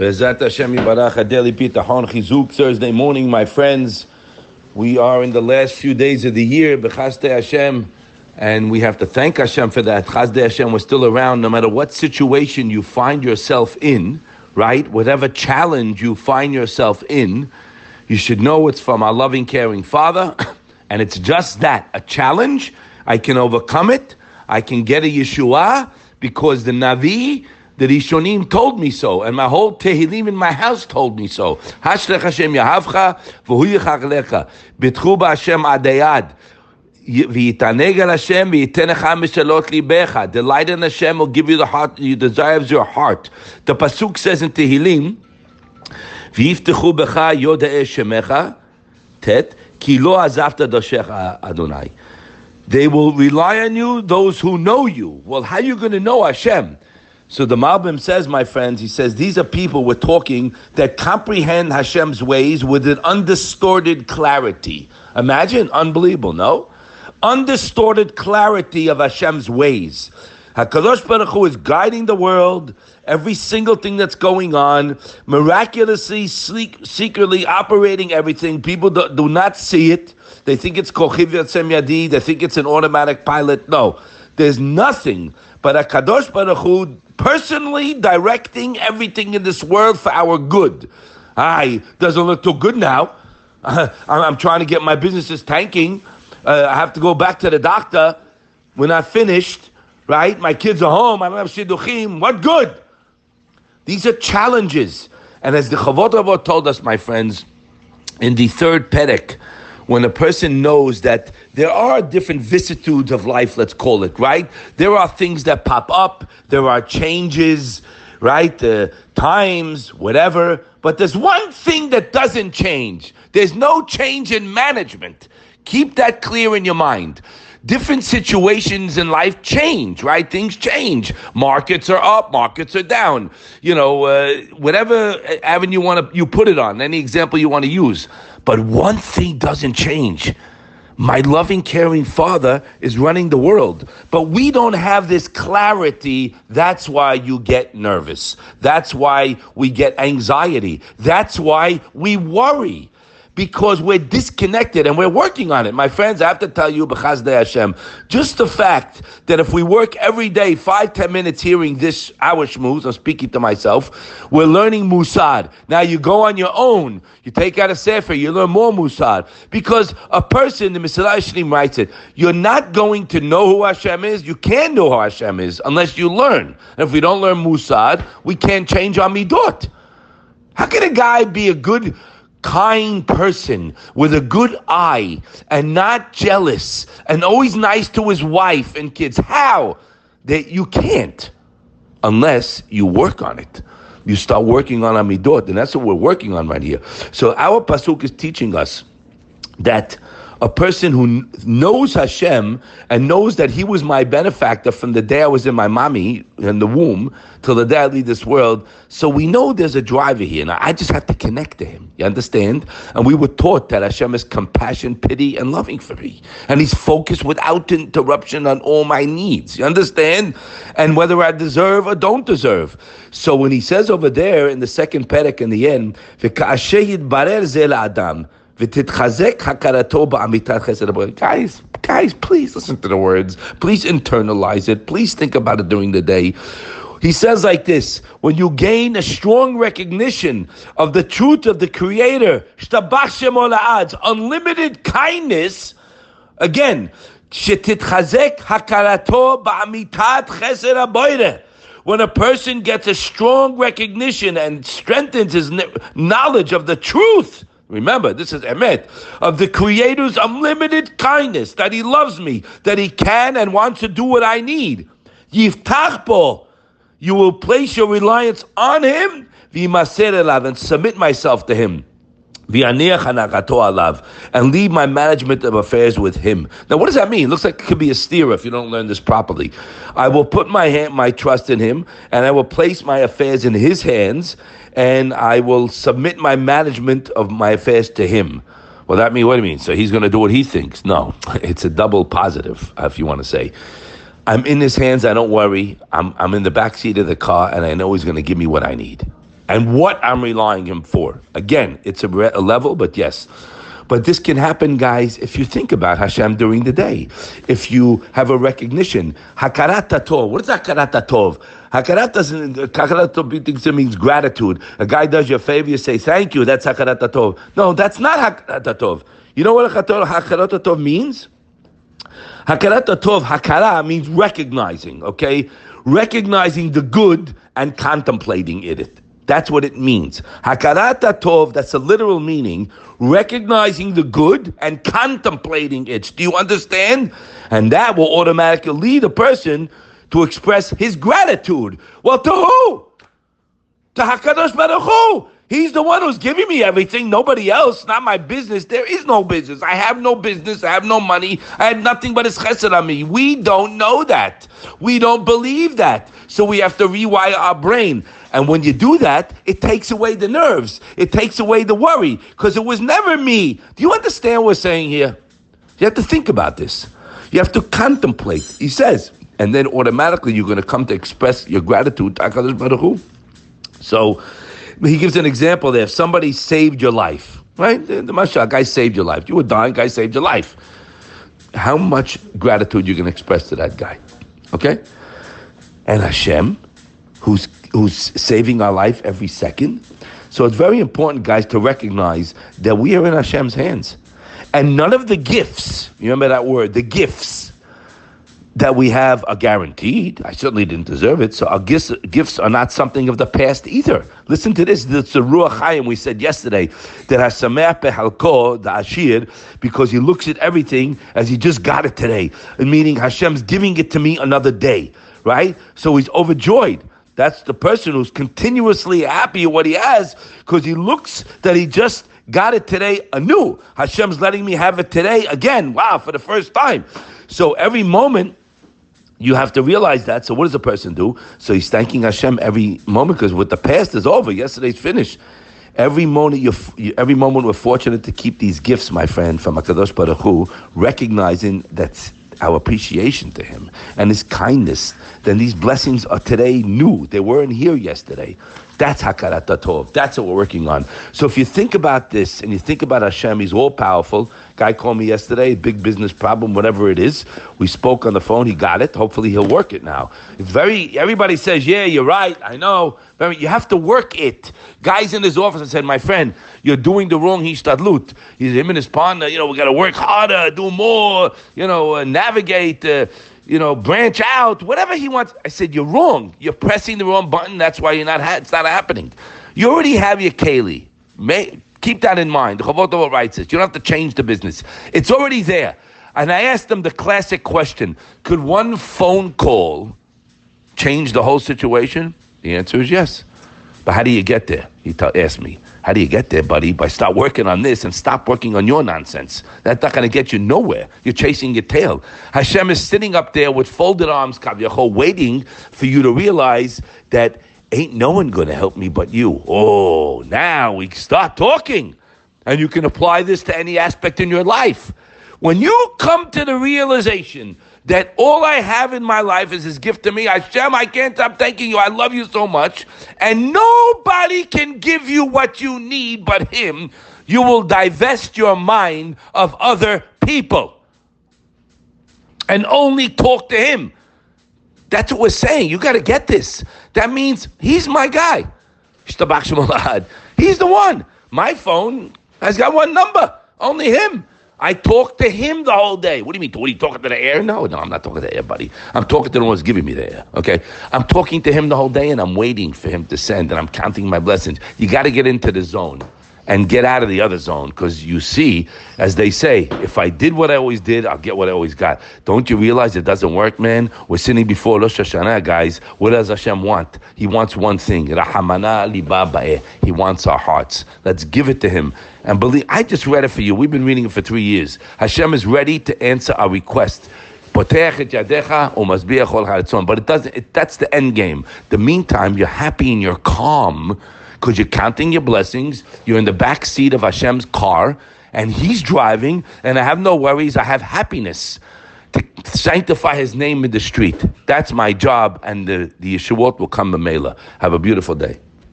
Bezat Hashem Yibarach Adeli Bitachon Chizuk Thursday morning, my friends. We are in the last few days of the year, Bechaste Hashem, and we have to thank Hashem for that. Chazde Hashem was still around no matter what situation you find yourself in, right? Whatever challenge you find yourself in, you should know it's from our loving, caring Father, and it's just that a challenge. I can overcome it. I can get a Yeshua because the Navi the Rishonim told me so, and my whole Tehillim in my house told me so. Hashlech Hashem Yahavcha, v'hu yichach bitchu b'Hashem adayad. V'yitaneg al Hashem, v'yitenecha mishalot libecha. Delight in Hashem will give you the heart, you desires your heart. The Pasuk says in Tehillim, v'yiftechu yoda'e shemecha, tet, ki lo azavta Adonai. They will rely on you, those who know you. Well, how are you going to know Hashem? So the Malbim says, my friends, he says, these are people we're talking that comprehend Hashem's ways with an undistorted clarity. Imagine, unbelievable, no? Undistorted clarity of Hashem's ways. HaKadosh Baruch Hu is guiding the world, every single thing that's going on, miraculously, sleek, secretly operating everything. People do, do, not see it. They think it's Kochiv Yatzem Yadi. They think it's an automatic pilot. No. There's nothing but a Kadosh Baruch Hu personally directing everything in this world for our good. Aye, doesn't look too good now. I'm trying to get my businesses tanking. Uh, I have to go back to the doctor. We're not finished, right? My kids are home. I don't have shidduchim. What good? These are challenges. And as the Chavot told us, my friends, in the third Perek, when a person knows that there are different vicissitudes of life, let's call it, right? There are things that pop up, there are changes, right? Uh, times, whatever. But there's one thing that doesn't change. There's no change in management. Keep that clear in your mind different situations in life change, right? Things change. Markets are up, markets are down. You know, uh, whatever avenue you want to you put it on, any example you want to use. But one thing doesn't change. My loving, caring father is running the world. But we don't have this clarity. That's why you get nervous. That's why we get anxiety. That's why we worry because we're disconnected and we're working on it. My friends, I have to tell you, B'chazdei Hashem, just the fact that if we work every day, five, ten minutes hearing this hour shmooze, I'm speaking to myself, we're learning Mussar. Now you go on your own, you take out a Sefer, you learn more Mussar. Because a person, the Mesilat Yesharim writes it, you're not going to know who Hashem is, you can't know who Hashem is unless you learn. And if we don't learn Mussar, we can't change our Midot. How can a guy be a good kind person with a good eye and not jealous and always nice to his wife and kids. How? That you can't unless you work on it. You start working on Amidot, and that's what we're working on right here. So our Pasuk is teaching us that a person who knows Hashem and knows that He was my benefactor from the day I was in my mommy in the womb till the day I leave this world. So we know there's a driver here. Now I just have to connect to Him. You understand? And we were taught that Hashem is compassion, pity, and loving for me, and He's focused without interruption on all my needs. You understand? And whether I deserve or don't deserve. So when He says over there in the second perek in the end, Adam. Guys, guys, please listen to the words. Please internalize it. Please think about it during the day. He says like this when you gain a strong recognition of the truth of the Creator, unlimited kindness, again, when a person gets a strong recognition and strengthens his knowledge of the truth, Remember, this is emet. Of the Creator's unlimited kindness that He loves me, that He can and wants to do what I need. Yiftachbo, you will place your reliance on Him, and submit myself to Him and leave my management of affairs with him. Now, what does that mean? It looks like it could be a steer if you don't learn this properly. I will put my hand, my trust in him, and I will place my affairs in his hands, and I will submit my management of my affairs to him. Well, that means what do you mean? So he's going to do what he thinks? No, it's a double positive, if you want to say. I'm in his hands. I don't worry. I'm I'm in the back seat of the car, and I know he's going to give me what I need. And what I'm relying Him for. Again, it's a, re- a level, but yes. But this can happen, guys, if you think about Hashem during the day. If you have a recognition, Hakarat Tov. What is Hakarat Tov? Hakarat doesn't, Tov means gratitude. A guy does you a favor, you say thank you, that's Hakarat Tov. No, that's not Hakarat Tov. You know what Hakarat Tov means? Hakarat Tov, Hakara means recognizing, okay? Recognizing the good and contemplating it. That's what it means. Hakarata tov, that's a literal meaning, recognizing the good and contemplating it. Do you understand? And that will automatically lead a person to express his gratitude. Well, to who? To Hakadosh Baruch Hu. He's the one who's giving me everything, nobody else, not my business. There is no business. I have no business. I have no money. I have nothing but his chesed on me. We don't know that. We don't believe that. So we have to rewire our brain. And when you do that, it takes away the nerves. It takes away the worry because it was never me. Do you understand what we're saying here? You have to think about this. You have to contemplate. He says, and then automatically you're going to come to express your gratitude So he gives an example there. If somebody saved your life, right? The, the Masha, guy saved your life. You were dying, guy saved your life. How much gratitude you can express to that guy? Okay? And Hashem, who's who's saving our life every second. So it's very important, guys, to recognize that we are in Hashem's hands. And none of the gifts, you remember that word, the gifts that we have are guaranteed. I certainly didn't deserve it. So our gifts, gifts are not something of the past either. Listen to this. It's the Ruach Chaim we said yesterday that Hasameach Behalko, the Ashir, because he looks at everything as he just got it today. Meaning Hashem's giving it to me another day, right? So he's overjoyed. That's the person who's continuously happy at what he has because he looks that he just got it today anew. Hashem's letting me have it today again. Wow, for the first time. So every moment you have to realize that. So what does a person do? So he's thanking Hashem every moment because what the past is over. Yesterday's finished. Every moment, you're. every moment, we're fortunate to keep these gifts, my friend, from Hakadosh Baruch Hu, recognizing that our appreciation to Him and His kindness, then these blessings are today new. They weren't here yesterday. That's Hakarat Tov. That's what we're working on. So if you think about this and you think about Hashem, He's all powerful. Guy called me yesterday, big business problem, whatever it is. We spoke on the phone. He got it. Hopefully he'll work it now. It's very. Everybody says, "Yeah, you're right. I know." But you have to work it. Guys in his office, I said, "My friend, you're doing the wrong hishtadlut." He's him and his partner. You know, we got to work harder, do more. You know, uh, navigate. Uh, you know, branch out, whatever he wants. I said, you're wrong. You're pressing the wrong button. That's why you're not. Ha- it's not happening. You already have your Kaylee. May- keep that in mind. The Chavot writes this. You don't have to change the business. It's already there. And I asked them the classic question: Could one phone call change the whole situation? The answer is yes. But how do you get there? He t- asked me. How do you get there, buddy? By start working on this and stop working on your nonsense. That's not going to get you nowhere. You're chasing your tail. Hashem is sitting up there with folded arms, waiting for you to realize that ain't no one going to help me but you. Oh, now we start talking. And you can apply this to any aspect in your life. When you come to the realization that all I have in my life is His gift to me. Hashem, I can't stop thanking you. I love you so much. And nobody can give you what you need but Him. You will divest your mind of other people and only talk to Him. That's what we're saying. You got to get this. That means He's my guy. He's the one. My phone has got one number, only Him. I talk to him the whole day. What do you mean? What are you talking to the air? No, no, I'm not talking to the air, buddy. I'm talking to the one who's giving me the air. Okay, I'm talking to him the whole day, and I'm waiting for him to send, and I'm counting my blessings. You got to get into the zone and get out of the other zone because you see, as they say, if I did what I always did, I'll get what I always got. Don't you realize it doesn't work, man? We're sitting before Rosh Hashanah, guys. What does Hashem want? He wants one thing. He wants our hearts. Let's give it to Him. And believe, I just read it for you. We've been reading it for three years. Hashem is ready to answer our request. But it doesn't. It, that's the end game. The meantime, you're happy and you're calm because you're counting your blessings. You're in the back seat of Hashem's car, and He's driving, and I have no worries. I have happiness to sanctify His name in the street. That's my job, and the, the Yeshuot will come Mamela. Have a beautiful day.